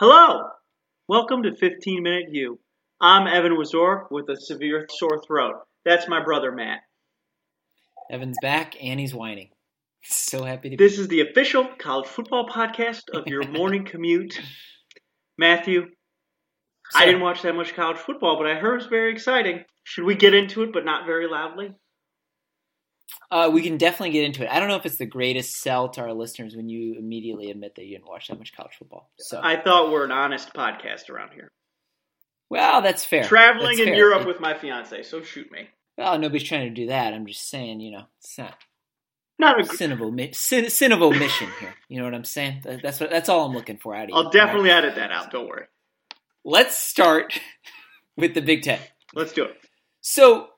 Hello! Welcome to 15 Minute You. I'm Evan Wazor with a severe sore throat. That's my brother Matt. Evan's back and he's whining. So happy to be. This is the official college football podcast of your morning commute. Matthew, I didn't watch that much college football, but I heard it was very exciting. Should we get into it, but not very loudly? Uh, we can definitely get into it. I don't know if it's the greatest sell to our listeners when you immediately admit that you didn't watch that much college football. So, I thought we're an honest podcast around here. well, that's fair. Traveling That's in fair. Europe It- with my fiance, so shoot me. well, nobody's trying to do that. I'm just saying, you know, it's not Not a sin of, omi- sin, sin of omission here. You know what I'm saying? That's what. That's all I'm looking for out of you. I'll definitely right? edit that out. Don't worry. Let's start with the Big Ten. Let's do it. So,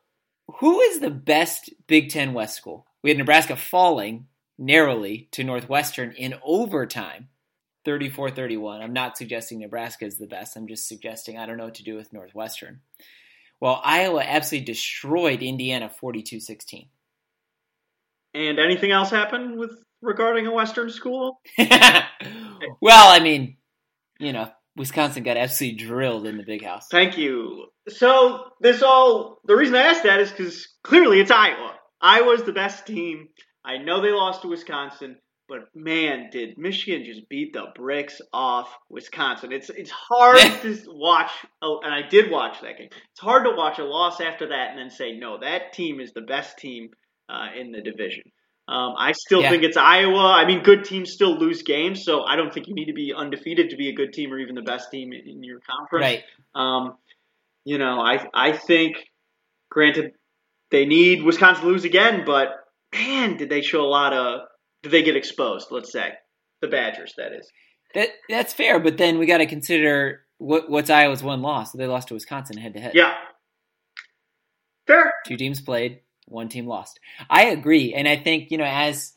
who is the best Big Ten West school? We had Nebraska falling narrowly to Northwestern in overtime, 34 31. I'm not suggesting Nebraska is the best. I'm just suggesting I don't know what to do with Northwestern. Well, Iowa absolutely destroyed Indiana 42 16. And anything else happen with regarding a Western school? well, I mean, you know, Wisconsin got absolutely drilled in the big house. Thank you. So this all the reason I asked that is because clearly it's Iowa. Iowa's the best team. I know they lost to Wisconsin, but man, did Michigan just beat the bricks off Wisconsin? It's it's hard to watch. Oh, and I did watch that game. It's hard to watch a loss after that and then say no, that team is the best team uh, in the division. Um, I still Yeah. think it's Iowa. I mean, good teams still lose games, so I don't think you need to be undefeated to be a good team or even the best team in, your conference. Right. Um, you know, I I think, granted, they need Wisconsin to lose again, but man, did they show a lot of? Did they get exposed? Let's say the Badgers. That is. That that's fair, but then we got to consider what what's Iowa's one loss. They lost to Wisconsin head to head. Yeah. Fair. Two teams played, one team lost. I agree, and I think you know as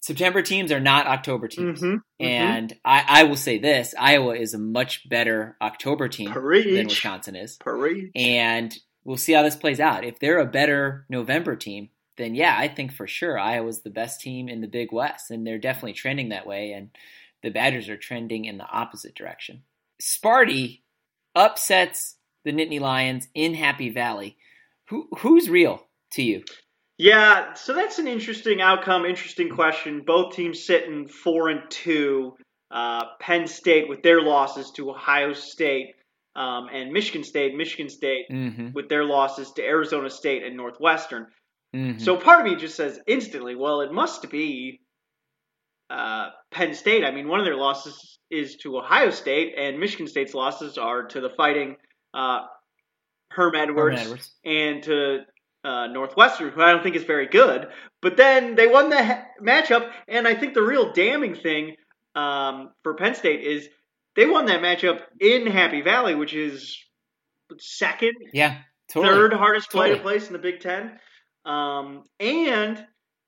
September teams are not October teams, Mm-hmm. and I, I will say this: Iowa is a much better October team than Wisconsin is, Preach. and we'll see how this plays out. If they're a better November team, then yeah, I think for sure Iowa's the best team in the Big West, and they're definitely trending that way. And the Badgers are trending in the opposite direction. Sparty upsets the Nittany Lions in Happy Valley. Who who's real to you? Yeah, so that's an interesting outcome, interesting question. Both teams sitting four and two. Uh, Penn State with their losses to Ohio State um, and Michigan State. Michigan State Mm-hmm. with their losses to Arizona State and Northwestern. mm-hmm. So part of me just says instantly, well, it must be uh, Penn State. I mean, one of their losses is to Ohio State, and Michigan State's losses are to the Fighting uh, Herm Edwards, Edwards. and to uh, Northwestern, who I don't think is very good. But then they won the ha- matchup, and I think the real damning thing um, for Penn State is they won that matchup in Happy Valley, which is second yeah, totally. third hardest play to place in the Big Ten. Um, and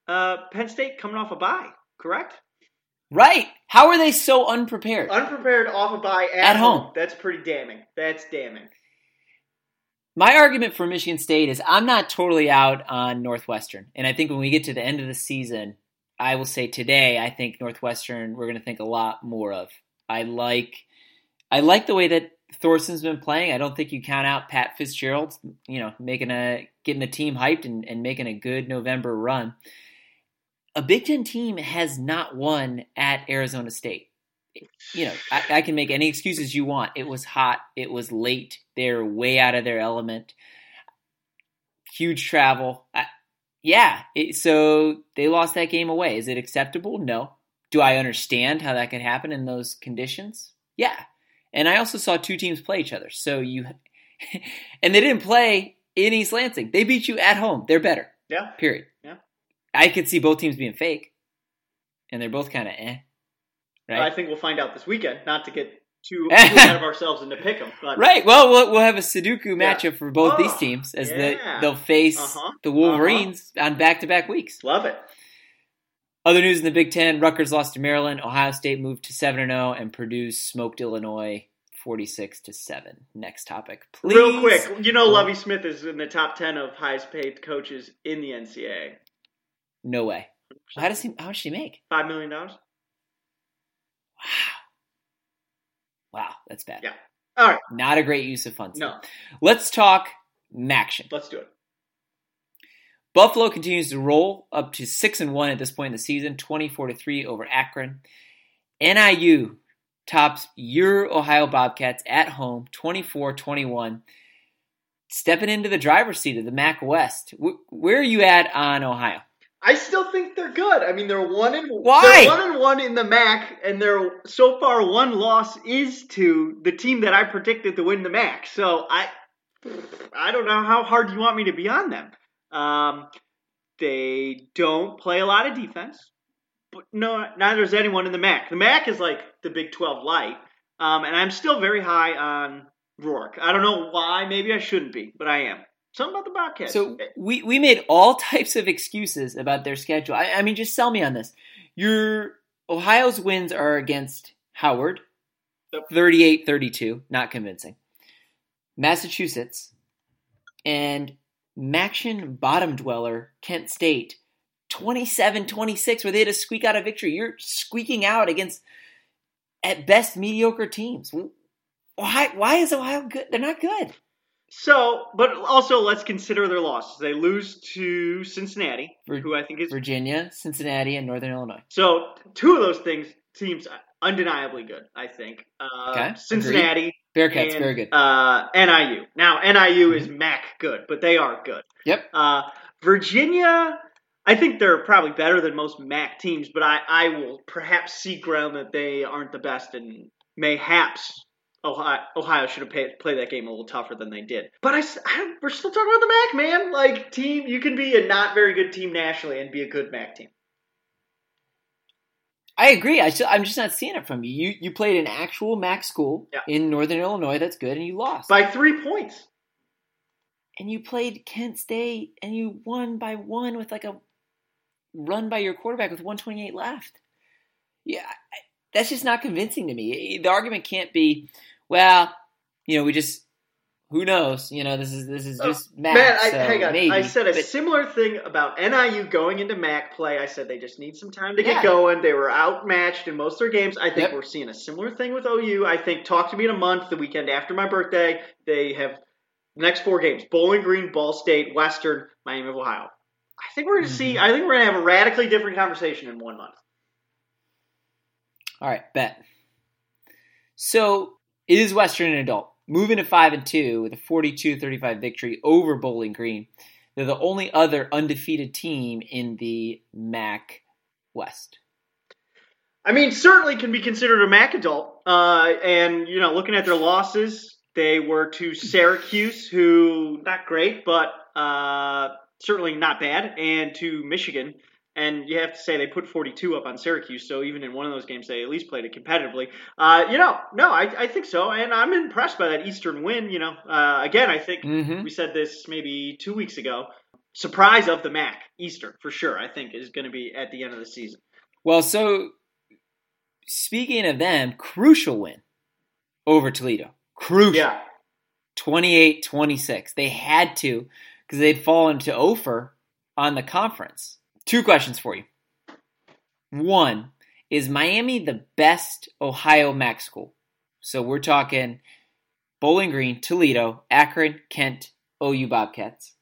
uh, Penn State coming off a bye, correct? Right? How are they so unprepared? Unprepared off a bye at, At home. That's pretty damning. That's damning. My argument for Michigan State is I'm not totally out on Northwestern. And I think when we get to the end of the season, I will say today, I think Northwestern we're going to think a lot more of. I like I like the way that Thorson's been playing. I don't think you count out Pat Fitzgerald, you know, making a getting the team hyped and, and making a good November run. A Big Ten team has not won at Arizona State. You know, I, I can make any excuses you want. It was hot. It was late. They're way out of their element. Huge travel. I, yeah. It, so they lost that game away. Is it acceptable? No. Do I understand how that could happen in those conditions? Yeah. And I also saw two teams play each other. So you, and they didn't play in East Lansing. They beat you at home. They're better. Yeah. Period. Yeah. I could see both teams being fake, and they're both kind of eh. Right. I think we'll find out this weekend. Not to get too, too ahead of ourselves and to pick them, but Right. Well, we'll we'll have a Sudoku Yeah. matchup for both Oh, these teams as yeah. the, they'll face Uh-huh, the Wolverines on back-to-back weeks. love it. Other news in the Big Ten: Rutgers lost to Maryland. Ohio State moved to seven and zero, and Purdue smoked Illinois forty-six to seven. Next topic, please. Real quick, you know, Oh. Lovie Smith is in the top ten of highest paid coaches in the NCAA. No way. How does he? How does he make? Five million dollars. Wow. Wow, that's bad. Yeah. All right. Not a great use of funds. No. Let's talk Maction. Let's do it. Buffalo continues to roll up to six and one at this point in the season, twenty-four to three over Akron. NIU tops your Ohio Bobcats at home, 24-21. Stepping into the driver's seat of the MAC West. Where are you at on Ohio? I still think they're good. I mean, they're one and Why? they're one and one in the MAC, and they're so far one loss is to the team that I predicted to win the MAC. So I, I don't know how hard you want me to be on them. Um, they don't play a lot of defense, but no, neither is anyone in the MAC. The MAC is like the Big Twelve light, um, and I'm still very high on Rourke. I don't know why. Maybe I shouldn't be, but I am. Something about the Bobcats. So we, we made all types of excuses about their schedule. I, I mean, just sell me on this. Your Ohio's wins are against Howard, Yep. 38-32, not convincing. Massachusetts and Maction bottom dweller Kent State 27-26 where they had to squeak out a victory. You're squeaking out against at best mediocre teams. Why why is Ohio good? They're not good. So, but also let's consider their losses. They lose to Cincinnati, Vir- who I think is Virginia, Cincinnati, and Northern Illinois. so. Two of those things teams undeniably good. I think. Uh, Okay, Cincinnati, Bearcats, and, very good. Uh, NIU. Now NIU is MAC good, but they are good. Yep. Uh, Virginia, I think they're probably better than most MAC teams, but I, I will perhaps see ground that they aren't the best, and mayhaps Ohio, Ohio should have played, played that game a little tougher than they did. But I, I we're still talking about the MAC, man. Like team, you can be a not very good team nationally and be a good MAC team. I agree. I still, I'm just not seeing it from you. You you played an actual MAC school Yeah. in Northern Illinois. That's good, and you lost. by three points. and you played Kent State, and you won by one with like a run by your quarterback with 128 left. Yeah, that's just not convincing to me. The argument can't be, well, you know, we just who knows? You know, this is this is Oh, just MAC. Man, I, so hang on. maybe, I said a but- similar thing about NIU going into MAC play. I said they just need some time to Yeah. get going. They were outmatched in most of their games. I think Yep. we're seeing a similar thing with OU. I think talk to me in a month, the weekend after my birthday. They have next four games: Bowling Green, Ball State, Western, Miami of Ohio. I think we're going to see. Mm-hmm. I think we're going to have a radically different conversation in one month. All right, bet. So is Western and Adult moving to five and two with a 42-35 victory over Bowling Green. They're the only other undefeated team in the MAC West. I mean, certainly can be considered a MAC adult. Uh, and you know, looking at their losses, they were to Syracuse, who not great, but uh, certainly not bad, and to Michigan. And you have to say they put 42 up on Syracuse, so even in one of those games, they at least played it competitively. Uh, you know, no, I, I think so, and I'm impressed by that Eastern win. You know, uh, again, I think Mm-hmm. we said this maybe two weeks ago. Surprise of the MAC Eastern for sure. I think is going to be at the end of the season. Well, so speaking of them, crucial win over Toledo. Crucial. Yeah. 28-26. They had to because they'd fallen to Ophir on the conference. Two questions for you. One, is Miami the best Ohio MAC school? So we're talking Bowling Green, Toledo, Akron, Kent, OU Bobcats.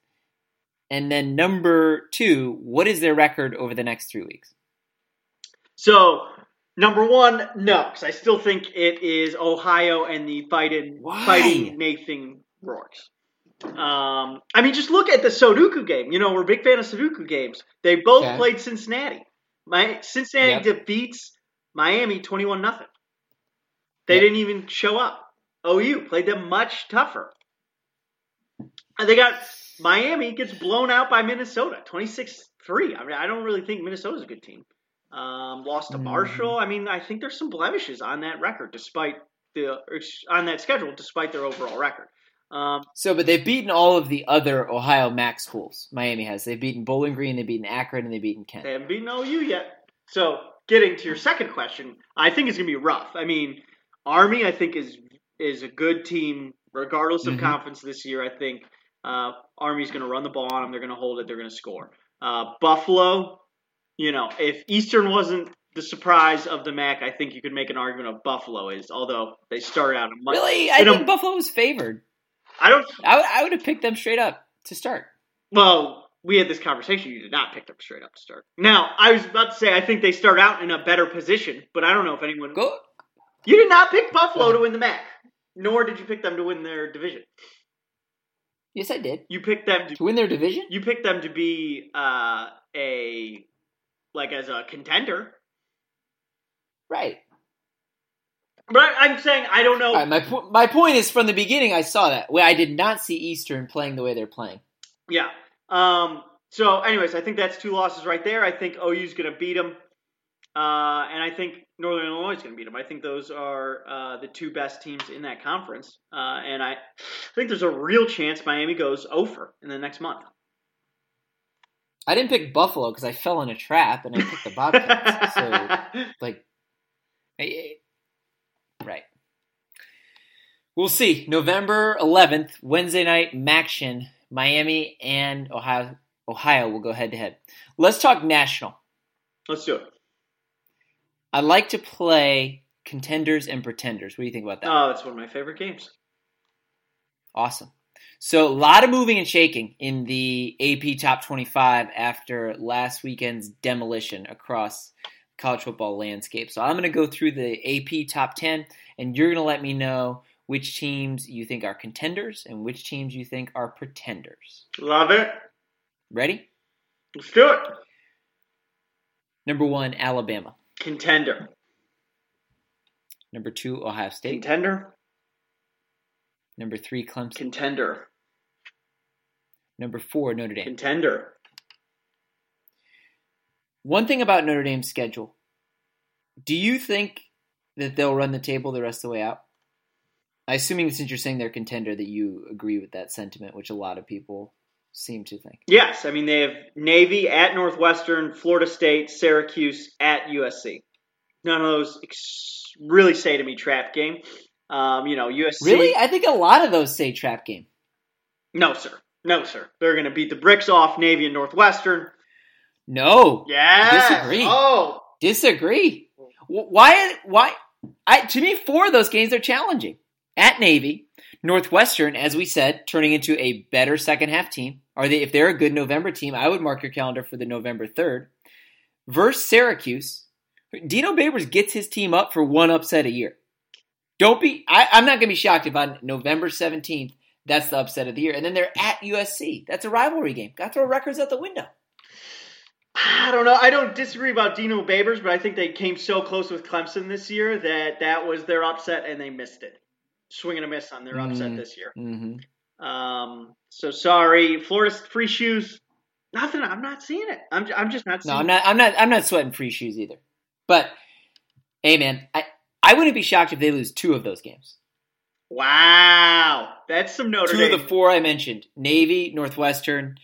And then number two, what is their record over the next three weeks? So number one, no, because I still think it is Ohio and the fighting Why? fighting Nathan Rourke's. Um, I mean, just look at the Sudoku game. You know, we're a big fan of Sudoku games. They both Okay. played Cincinnati. My Cincinnati defeats Miami twenty-one nothing. They Yep. didn't even show up. OU played them much tougher. And they got Miami gets blown out by Minnesota, 26-3. I mean, I don't really think Minnesota's a good team. Um, lost to Mhm. Marshall. I mean, I think there's some blemishes on that record, despite the on that schedule, despite their overall record. Um, So, but they've beaten all of the other Ohio MAC schools. Miami has. They've beaten Bowling Green, they've beaten Akron, and they've beaten Kent. They haven't beaten OU yet. So, getting to your second question, I think it's going to be rough. I mean, Army, I think is is a good team regardless of Mhm. conference this year. I think uh, Army's going to run the ball on them. They're going to hold it. They're going to score. Uh, Buffalo, you know, if Eastern wasn't the surprise of the MAC, I think you could make an argument of Buffalo is, although they started out a much. Really, I in a- think Buffalo was favored. I don't. I would, would have picked them straight up to start. Well, we had this conversation. You did not pick them straight up to start. Now, I was about to say I think they start out in a better position, but I don't know if anyone. Go. You did not pick Buffalo to win the MAC, nor did you pick them to win their division. Yes, I did You picked them to to win their division. you picked them to be uh, a like as a contender. Right. But I'm saying I don't know. Right, my po- my point is from the beginning I saw that. Well, I did not see Eastern playing the way they're playing. Yeah. Um, so, anyways, I think that's two losses right there. I think OU's going to beat them, uh, and I think Northern Illinois is going to beat them. I think those are uh, the two best teams in that conference, uh, and I think there's a real chance Miami goes over in the next month. I didn't pick Buffalo because I fell in a trap and I picked the Bobcats. so like, I- I- right. We'll see. November 11th, Wednesday night, Maction, Miami and Ohio. Ohio will go head to head. Let's talk national. Let's do it. I like to play contenders and pretenders. What do you think about that? Oh, that's one of my favorite games. Awesome. So a lot of moving and shaking in the AP Top 25 after last weekend's demolition across college football landscape. So I'm going to go through the AP Top 10, and you're going to let me know which teams you think are contenders and which teams you think are pretenders. Love it. Ready? Let's do it. Number one, Alabama. Contender. Number two, Ohio State. Contender. Number three, Clemson. Contender. Number four, Notre Dame. Contender. One thing about Notre Dame's schedule. Do you think that they'll run the table the rest of the way out? I assuming since you're saying they're contender that you agree with that sentiment, which a lot of people seem to think. Yes, I mean they have Navy at Northwestern, Florida State, Syracuse at USC. None of those ex- really say to me trap game. Um, you know USC. Really? I think a lot of those say trap game. No, sir. No, sir. They're going to beat the bricks off Navy and Northwestern. No. Yeah. Disagree. Oh, Disagree. Why why I to me four of those games are challenging. At Navy, Northwestern, as we said, turning into a better second half team. Are they if they're a good November team, I would mark your calendar for the November 3rd. Versus Syracuse. Dino Babers gets his team up for one upset a year. Don't be I, I'm not gonna be shocked if on November 17th that's the upset of the year. And then they're at USC. That's a rivalry game. Got to throw records out the window. I don't know. I don't disagree about Dino Babers, but I think they came so close with Clemson this year that that was their upset and they missed it. Swing and a miss on their upset Mm. this year. Mm-hmm. Um, so sorry, Florida free shoes. Nothing. I'm not seeing it. I'm. I'm just not seeing. No, I'm not. I'm not. I'm not sweating free shoes either. But hey, man, I I wouldn't be shocked if they lose two of those games. Wow, that's some Notre two Dame. of the four I mentioned: Navy, Northwestern,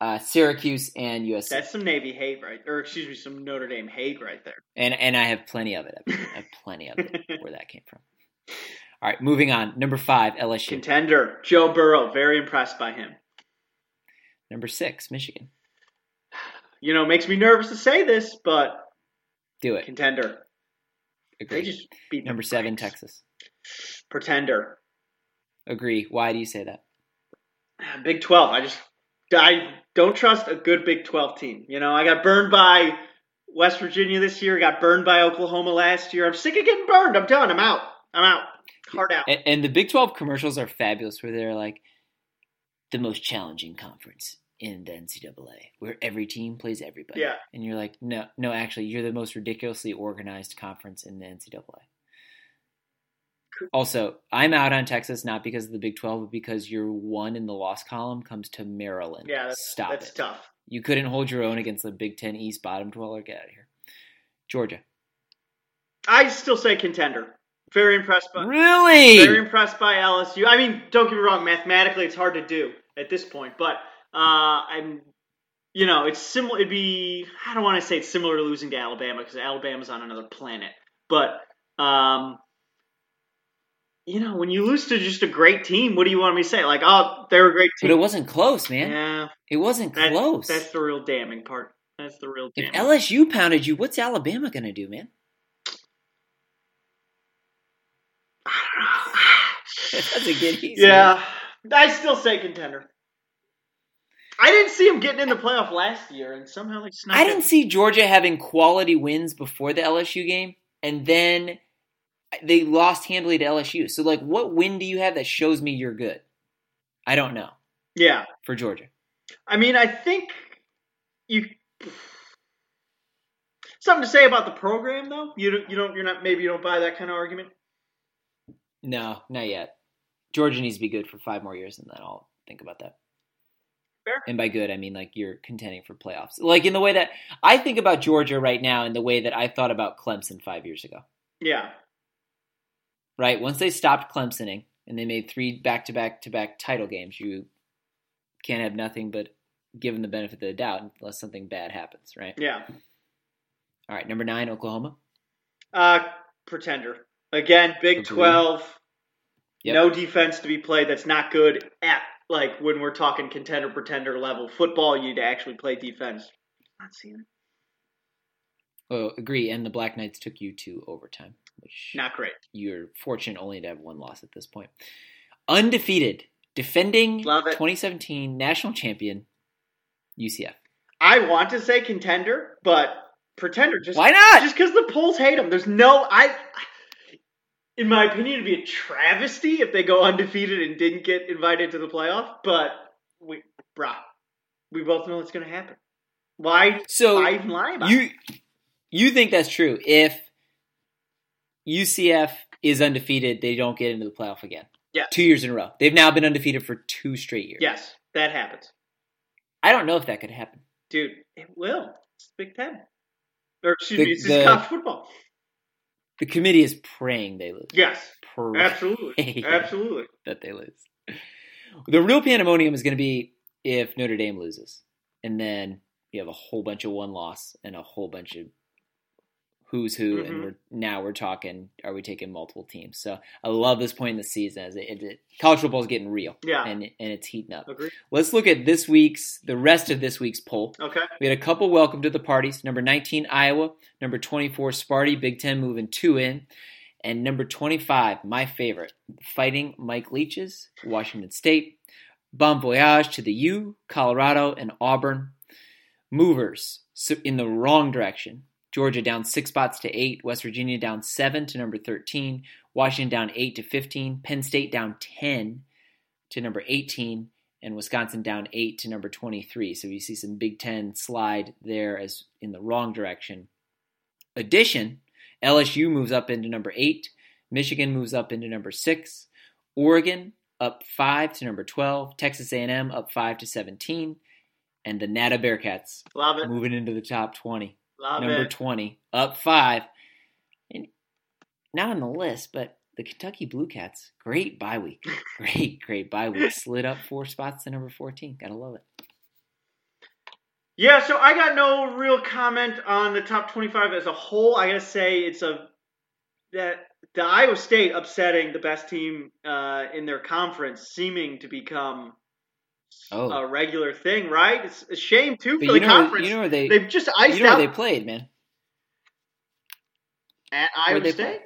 uh, Syracuse, and USC. That's some Navy hate, right? Or excuse me, some Notre Dame hate right there. and and I have plenty of it. I have plenty of it. Where that came from. All right, moving on. Number five, LSU. Contender Joe Burrow. Very impressed by him. Number six, Michigan. You know, makes me nervous to say this, but Do it. contender. They Agree. just beat Number seven, brakes. Texas. Pretender. Agree. Why do you say that? Big Twelve. I just I don't trust a good Big Twelve team. You know, I got burned by West Virginia this year. Got burned by Oklahoma last year. I'm sick of getting burned. I'm done. I'm out. I'm out. Hard out. And, and the Big 12 commercials are fabulous where they're like, the most challenging conference in the NCAA, where every team plays everybody. Yeah. And you're like, no, no, actually, you're the most ridiculously organized conference in the NCAA. Also, I'm out on Texas not because of the Big 12, but because your one in the loss column comes to Maryland. Yeah, that's, Stop that's it. tough. You couldn't hold your own against the Big Ten East bottom dweller. Get out of here. Georgia. I still say contender. Very impressed by Really? very impressed by LSU. I mean, don't get me wrong. Mathematically, it's hard to do at this point, but uh, I'm, you know, it's similar. It'd be I don't want to say it's similar to losing to Alabama because Alabama's on another planet. But um, you know, when you lose to just a great team, what do you want me to say? Like, oh, they're a great team, but it wasn't close, man. yeah, It wasn't close. That's the real damning part. That's the real If. LSU pounded you, what's Alabama going to do, man? Good easy. yeah, I still say contender. I didn't see him getting in the playoff last year, and somehow they snuck I didn't see Georgia having quality wins before the LSU game, and then they lost handily to LSU. So, like, what win do you have that shows me you're good? I don't know Yeah, for Georgia. I mean, I think you something to say about the program, though. You don't, you don't, you're not. Maybe you don't buy that kind of argument. No, not yet. Georgia needs to be good for five more years, and then I'll think about that. Fair. And by good, I mean like you're contending for playoffs. Like in the way that I think about Georgia right now, in the way that I thought about Clemson five years ago. Yeah, Right? Once they stopped Clemsoning and they made three back to back to back title games, you can't have nothing but give them the benefit of the doubt unless something bad happens, right? yeah. All right, number nine, Oklahoma. Uh, pretender again. Big Agreed. Twelve. Yep. No defense to be played. That's not good at like when we're talking contender pretender level football. You'd actually play defense. Not seeing it. Oh, agree. And the Black Knights took you to overtime, which Not great. you're fortunate only to have one loss at this point. Undefeated, defending Love it. 2017 national champion UCF. I want to say contender, but pretender just Why not? just because the polls hate them. There's no I. In my opinion, it'd be a travesty if they go undefeated and didn't get invited to the playoff. But we, brah, we both know it's going to happen. Why? So why even lie about it? you you think that's true? If UCF is undefeated, they don't get into the playoff again. Yeah. two years in a row. They've now been undefeated for two straight years. Yes, that happens, I don't know if that could happen. dude. It will. It's Big Ten, or excuse The- me, it's the- college football. The committee is praying they lose. Yes, Praying absolutely, absolutely. that they lose. The real pandemonium is going to be if Notre Dame loses, and then you have a whole bunch of one loss and a whole bunch of who's who, Mhm. and we're now we're talking: are we taking multiple teams? So I love this point in the season as it, it, college football is getting real, Yeah, and and it's heating up. agree. Let's look at this week's the rest of this week's poll. Okay, We had a couple welcome to the parties. Number 19, Iowa. Number 24, Sparty. Big Ten moving two in. And number 25, my favorite, Fighting Mike Leaches, Washington State. Bon voyage to the U, Colorado, and Auburn. Movers so in the wrong direction. Georgia down six spots to eight. West Virginia down seven to number 13. Washington down eight to 15. Penn State down 10 to number 18 and Wisconsin down eight to number 23. So you see some Big Ten slide there as in the wrong direction. Addition, LSU moves up into number eight. Michigan moves up into number six. Oregon up five to number 12. Texas A&M up five to 17. And the Nata Bearcats love it. moving into the top 20. Love number it. 20 up five. And not on the list, but the Kentucky Blue Cats, great bye week. Great, great bye week. Slid up four spots to number 14. Gotta love it. Yeah, so I got no real comment on the top 25 as a whole. I gotta say it's a that the Iowa State upsetting the best team uh, in their conference, seeming to become Oh. a regular thing, right? It's a shame too But for the know, conference. you know where they, They've just iced you know out where they played, man. at Iowa State.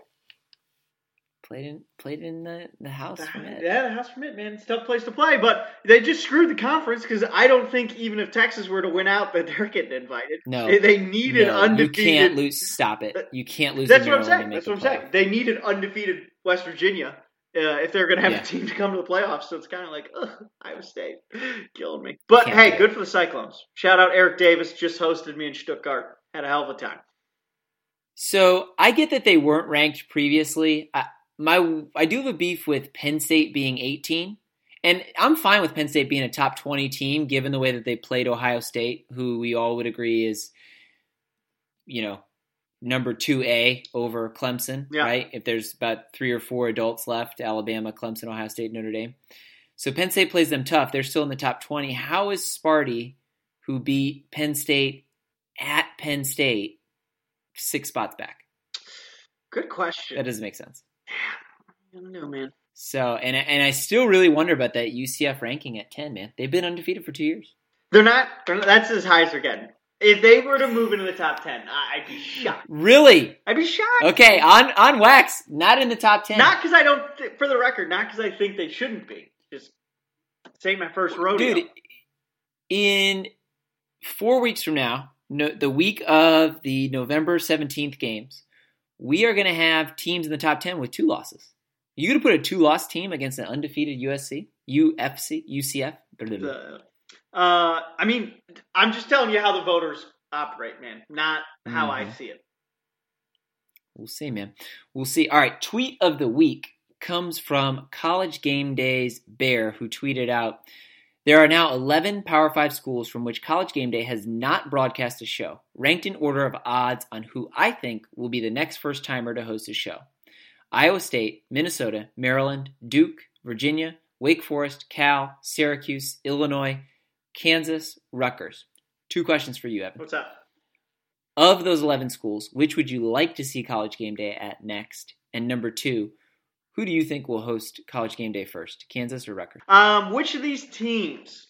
Played in, played in the, the house from it. Yeah, the house from it, man. It's a tough place to play, but they just screwed the conference because I don't think even if Texas were to win out, that they're getting invited. No, They, they needed no, you undefeated. can't lose. Stop it. You can't lose. That's what I'm saying. That's what I'm the saying. They needed undefeated West Virginia uh, if they're going to have Yeah. a team to come to the playoffs. So it's kind of like, ugh, Iowa State killing me. But Can't hey, good for the Cyclones. Shout out Eric Davis. Just hosted me in Stuttgart. Had a hell of a time. So I get that they weren't ranked previously. I, my I do have a beef with Penn State being 18, and I'm fine with Penn State being a top 20 team given the way that they played Ohio State, who we all would agree is, you know, number two A over Clemson, Yeah. right? If there's about three or four adults left, Alabama, Clemson, Ohio State, Notre Dame. So Penn State plays them tough. They're still in the top 20. How is Sparty, who beat Penn State at Penn State, six spots back? Good question. That doesn't make sense. I don't know, man. So, and and I still really wonder about that UCF ranking at ten. Man, they've been undefeated for two years. They're not, they're not. That's as high as they're getting. If they were to move into the top ten, I'd be shocked. Really? I'd be shocked. Okay, on on wax, not in the top ten. Not because I don't, th- for the record, not because I think they shouldn't be. Just say my first rodeo. Dude, in four weeks from now, no, the week of the November 17th games, we are going to have teams in the top 10 with two losses. You going to put a two loss team against an undefeated USC, UFC, UCF? The- uh, I mean, I'm just telling you how the voters operate, man. Not how I Mhm. see it. We'll see, man. We'll see. All right, tweet of the week comes from College Game Day's Bear, who tweeted out There are now 11 Power 5 schools from which College Game Day has not broadcast a show, ranked in order of odds on who I think will be the next first timer to host a show Iowa State, Minnesota, Maryland, Duke, Virginia, Wake Forest, Cal, Syracuse, Illinois, Kansas, Rutgers. Two questions for you, Evan. What's up? Of those 11 schools, which would you like to see College Game Day at next? And number two, who do you think will host College Game Day first, Kansas or Rutgers? Um, which of these teams?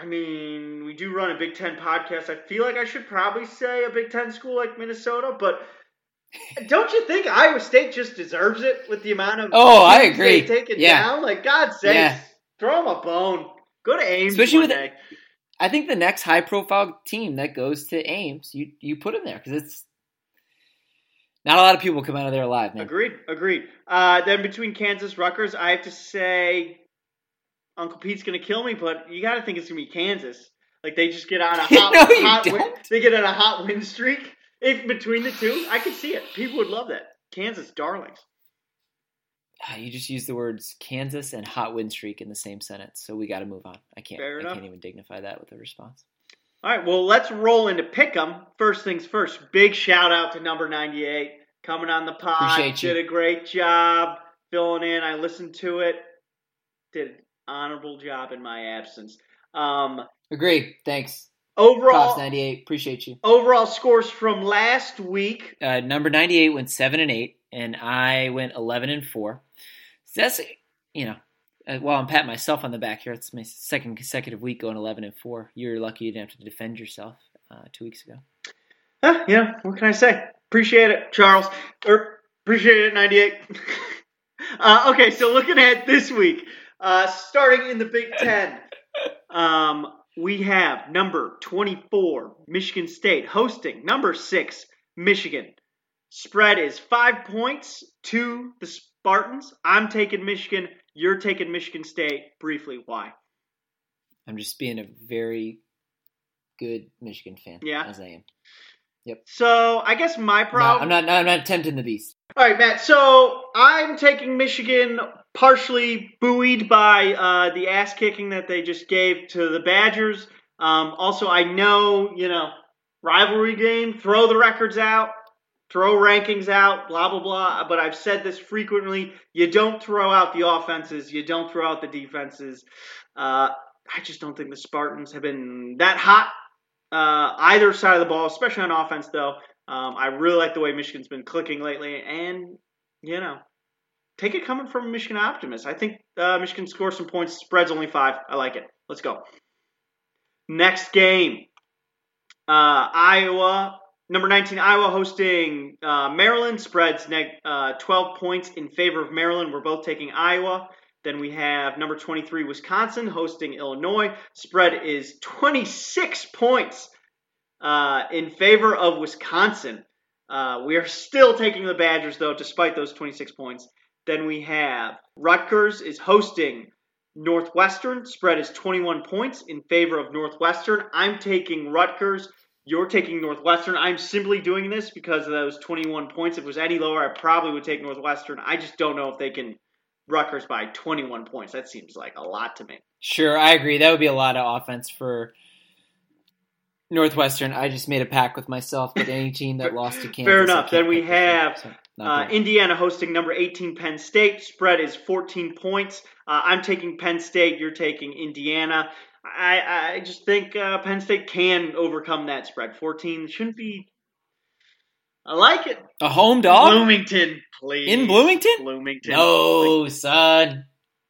I mean, we do run a Big Ten podcast. I feel like I should probably say a Big Ten school like Minnesota, but don't you think Iowa State just deserves it with the amount of Oh, I agree. taken Yeah. down? Like, God sakes, Yeah. throw them a bone. Go to Ames Especially with- day. I think the next high profile team that goes to Ames, you you put them there because it's not a lot of people come out of there alive, man. Agreed, agreed. Uh, then between Kansas, Rutgers, I have to say Uncle Pete's gonna kill me, but you got to think it's gonna be Kansas. Like they just get on a hot, No, hot win, they get on a hot win streak. If between the two, I could see it. People would love that. Kansas darlings. Ah, you just used the words Kansas and hot wind streak in the same sentence, so we got to move on. I can't. Fair I can't even dignify that with a response. All right, well, let's roll into pick 'em. First things first. Big shout out to number ninety-eight coming on the pod. Appreciate you. Did a great job filling in. I listened to it. Did an honorable job in my absence. Um, Agree. Thanks. Overall, 98. Appreciate you. Overall scores from last week. Uh, number 98 went 7 and 8, and I went 11 and 4 that's you know. Uh, while I'm patting myself on the back here, it's my second consecutive week going 11 and 4. You're lucky you didn't have to defend yourself uh, two weeks ago. Huh, yeah, what can I say? Appreciate it, Charles. Or appreciate it, 98. uh, okay, so looking at this week, uh, starting in the Big Ten, um, we have number 24, Michigan State, hosting number 6, Michigan. Spread is five points to the Spartans. I'm taking Michigan. You're taking Michigan State. Briefly, why? I'm just being a very good Michigan fan, Yeah. as I am. Yep. So I guess my No, problem. I'm not. I'm not tempting the beast. All right, Matt. So I'm taking Michigan, partially buoyed by uh, the ass kicking that they just gave to the Badgers. Um, also, I know you know rivalry game. Throw the records out, throw rankings out, blah blah blah. But I've said this frequently: you don't throw out the offenses, you don't throw out the defenses. Uh, I just don't think the Spartans have been that hot uh, either side of the ball, especially on offense, though. Um, I really like the way Michigan's been clicking lately, and you know, take it coming from a Michigan optimist. I think uh, Michigan scores some points. Spread's only five. I like it. Let's go. Next game, uh, Iowa. Number 19, Iowa hosting uh, Maryland. Spreads neg- uh, 12 points in favor of Maryland. We're both taking Iowa. Then we have number 23, Wisconsin hosting Illinois. Spread is 26 points uh, in favor of Wisconsin. Uh, we are still taking the Badgers, though, despite those 26 points. Then we have Rutgers is hosting Northwestern. Spread is 21 points in favor of Northwestern. I'm taking Rutgers. You're taking Northwestern. I'm simply doing this because of those 21 points. If it was any lower, I probably would take Northwestern. I just don't know if they can Rutgers by 21 points. That seems like a lot to me. Sure, I agree. That would be a lot of offense for Northwestern. I just made a pact with myself that any team that lost to Kansas. Fair enough. Then we pick this year, have, so Uh. Indiana hosting number 18 Penn State. Spread is 14 points. Uh, I'm taking Penn State. You're taking Indiana. I, I just think uh, Penn State can overcome that spread. 14 shouldn't be. I like it. a home dog Bloomington, please. in Bloomington? Bloomington. No, son.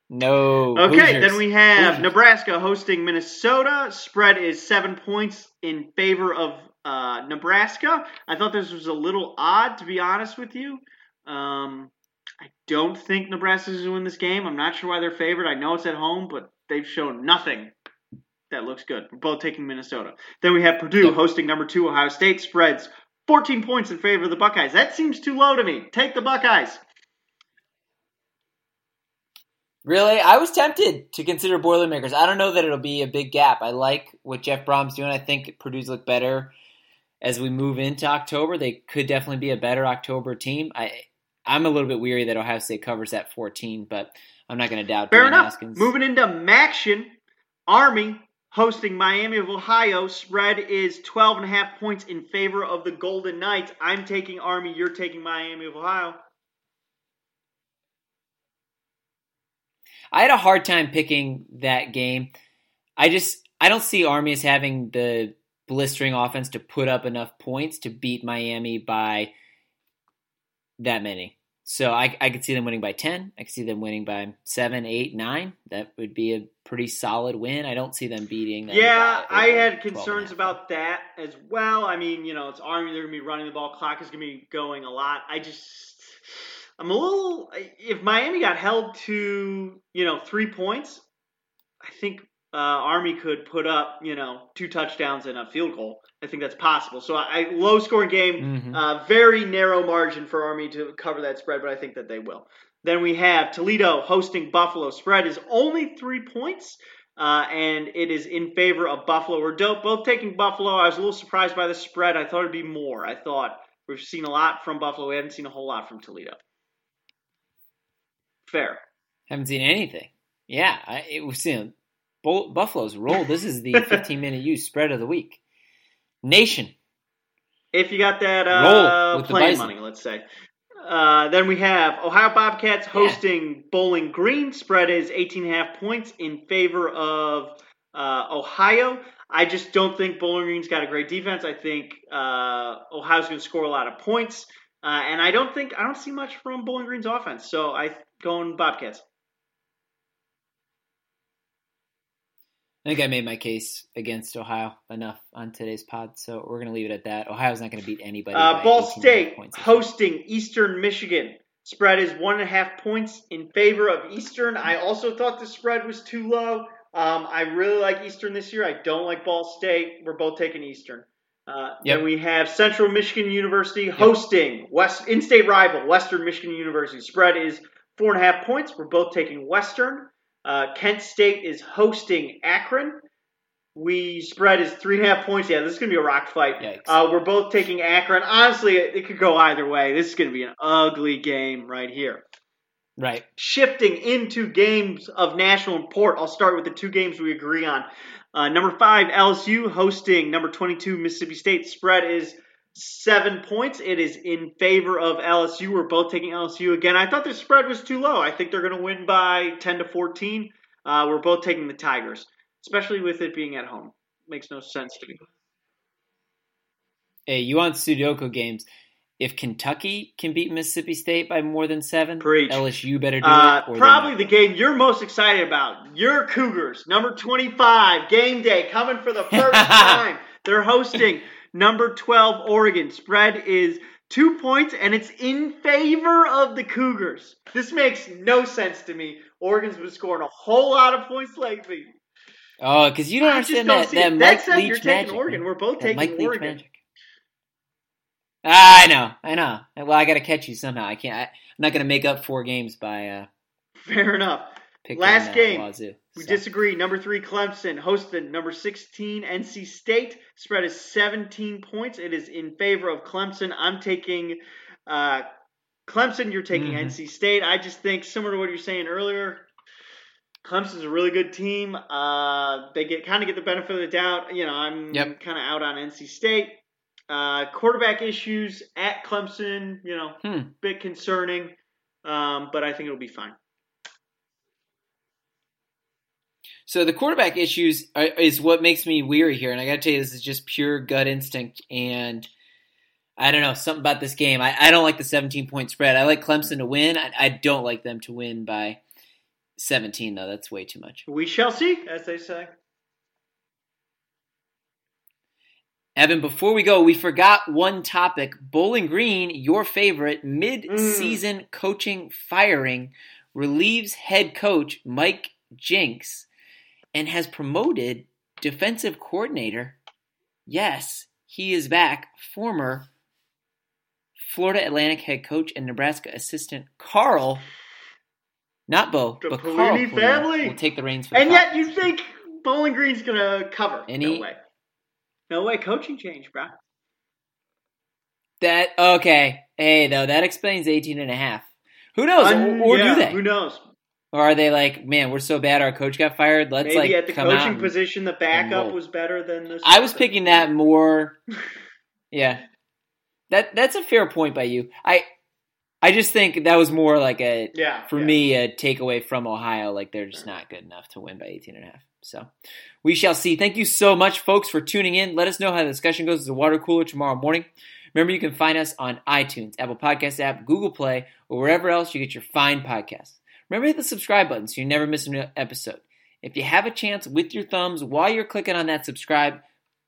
No. Okay, Hoosiers. then we have Hoosiers. Nebraska hosting Minnesota. Spread is seven points in favor of uh, Nebraska. I thought this was a little odd, to be honest with you. Um, I don't think Nebraska's going to win this game. I'm not sure why they're favored. I know it's at home, but they've shown nothing that looks good. We're both taking Minnesota. Then we have Purdue Yep. hosting number two Ohio State. Spreads 14 points in favor of the Buckeyes. That seems too low to me. Take the Buckeyes. Really? I was tempted to consider Boilermakers. I don't know that it'll be a big gap. I like what Jeff Brohm's doing. I think Purdue's look better as we move into October. They could definitely be a better October team. I I'm a little bit weary that Ohio State covers that 14, but I'm not going to doubt Fair Dwayne enough. Haskins. Moving into Maction, Army hosting Miami of Ohio. Spread is 12 and a half points in favor of the Golden Knights. I'm taking Army. You're taking Miami of Ohio. I had a hard time picking that game. I just I don't see Army as having the blistering offense to put up enough points to beat Miami by that many. So I, I could see them winning by 10. I could see them winning by 7, 8, 9. That would be a pretty solid win. I don't see them beating them. Yeah, by I over had 12 and a concerns about that as well. I mean, you know, it's Army. They're going to be running the ball. Clock is going to be going a lot. I just, I'm a little. If Miami got held to, you know, three points, I think uh, Army could put up, you know, two touchdowns and a field goal. I think that's possible. So I low scoring game, Mhm. uh, very narrow margin for Army to cover that spread, but I think that they will. Then we have Toledo hosting Buffalo. Spread is only three points, uh, and it is in favor of Buffalo. We're do- both taking Buffalo. I was a little surprised by the spread. I thought it'd be more. I thought we've seen a lot from Buffalo. We haven't seen a whole lot from Toledo. Fair. Haven't seen anything. Yeah, I, it was you know, Bull- Buffalo's roll. This is the 15 minute use spread of the week. Nation. If you got that uh, playing money, let's say. Uh, then we have Ohio Bobcats hosting Bowling Green. Spread is 18 and a half points in favor of uh, Ohio. I just don't think Bowling Green's got a great defense. I think uh, Ohio's going to score a lot of points, uh, and I don't think I don't see much from Bowling Green's offense. So I going Bobcats. I think I made my case against Ohio enough on today's pod, so we're going to leave it at that. Ohio's not going to beat anybody. Uh, Ball 18 and a half State hosting Eastern Michigan. Spread is one and a half points in favor of Eastern. I also thought the spread was too low. Um, I really like Eastern this year. I don't like Ball State. We're both taking Eastern. Uh, Yep. Then we have Central Michigan University hosting West in-state rival Western Michigan University. Spread is four and a half points. We're both taking Western. Uh, Kent State is hosting Akron. We spread is three and a half points. Yeah, this is gonna be a rock fight. Uh, we're both taking Akron. Honestly, it, it could go either way. This is gonna be an ugly game right here. Right. Shifting into games of national import, I'll start with the two games we agree on. Uh, number five, LSU hosting number 22, Mississippi State. Spread is seven points. It is in favor of LSU. We're both taking LSU again. I thought the spread was too low. I think they're going to win by 10 to 14. Uh, we're both taking the Tigers, especially with it being at home. Makes no sense to me. Hey, you want Sudoku games? If Kentucky can beat Mississippi State by more than seven, Preach. LSU better do Uh, it. Or probably the game you're most excited about. Your Cougars, number 25, game day, coming for the first time. They're hosting number 12, Oregon. Spread is two points, and it's in favor of the Cougars. This makes no sense to me. Oregon's been scoring a whole lot of points lately. Oh, because you don't I understand don't that, that. Mike That said, Leach you're taking magic. Oregon. We're both That taking Mike Leach Oregon. magic. Ah, I know, I know. Well, I got to catch you somehow. I can't. I, I'm not going to make up four games by uh, Fair enough. Last game. Wazoo. We So, disagree. Number three, Clemson hosted number 16, NC State. Spread is 17 points. It is in favor of Clemson. I'm taking uh, Clemson. You're taking Mhm. NC State. I just think, similar to what you're saying earlier, Clemson's a really good team. Uh, they get kind of get the benefit of the doubt. You know, I'm Yep. kind of out on NC State. Uh, quarterback issues at Clemson, you know, Hmm. bit concerning, um, but I think it'll be fine. So the quarterback issues are, is what makes me weary here, and I got to tell you, this is just pure gut instinct. And I don't know something about this game. I, I don't like the 17 point spread. I like Clemson to win. I, I don't like them to win by 17 though. That's way too much. We shall see, as they say. Evan, before we go, we forgot one topic. Bowling Green, your favorite mid-season mm. coaching firing, relieves head coach Mike Jinks and has promoted defensive coordinator. Yes, he is back. Former Florida Atlantic head coach and Nebraska assistant Carl, not Bo, the but Pelini Carl family will take the reins. For and the yet, you think Bowling Green's gonna cover? Any, no way. No way. Coaching change, bro. That okay. Hey, though that explains 18 and a half. Who knows? Un, or, or yeah, do they? Who knows? Or are they like, man, we're so bad, our coach got fired. Let's Maybe like at the coaching position, the backup was better than this. I was picking that more. Yeah, that that's a fair point by you. I I just think that was more like a Yeah. for yeah. me a takeaway from Ohio. Like they're just not good enough to win by 18 and a half. So we shall see. Thank you so much, folks, for tuning in. Let us know how the discussion goes at the water cooler tomorrow morning. Remember, you can find us on iTunes, Apple Podcast app, Google Play, or wherever else you get your fine podcasts. Remember, hit the subscribe button so you never miss an episode. If you have a chance with your thumbs while you're clicking on that subscribe,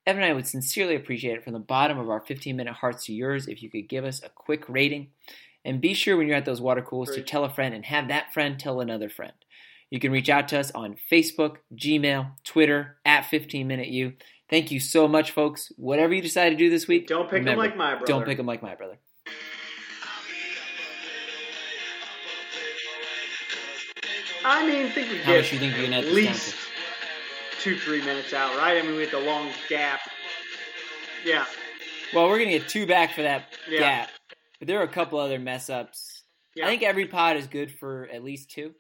Evan and I would sincerely appreciate it from the bottom of our 15 minute hearts to yours if you could give us a quick rating. And be sure when you're at those water coolers to tell a friend and have that friend tell another friend. You can reach out to us on Facebook, Gmail, Twitter, at 15 Minute You. Thank you so much, folks. Whatever you decide to do this week, Don't pick remember, like my brother. Don't pick them like my brother. I mean, think we How get much you think you're gonna at least two, three minutes out, right? I mean, with the long gap. Yeah. Well, we're gonna get two back for that Yeah. gap, but there are a couple other mess ups. Yeah. I think every pod is good for at least two.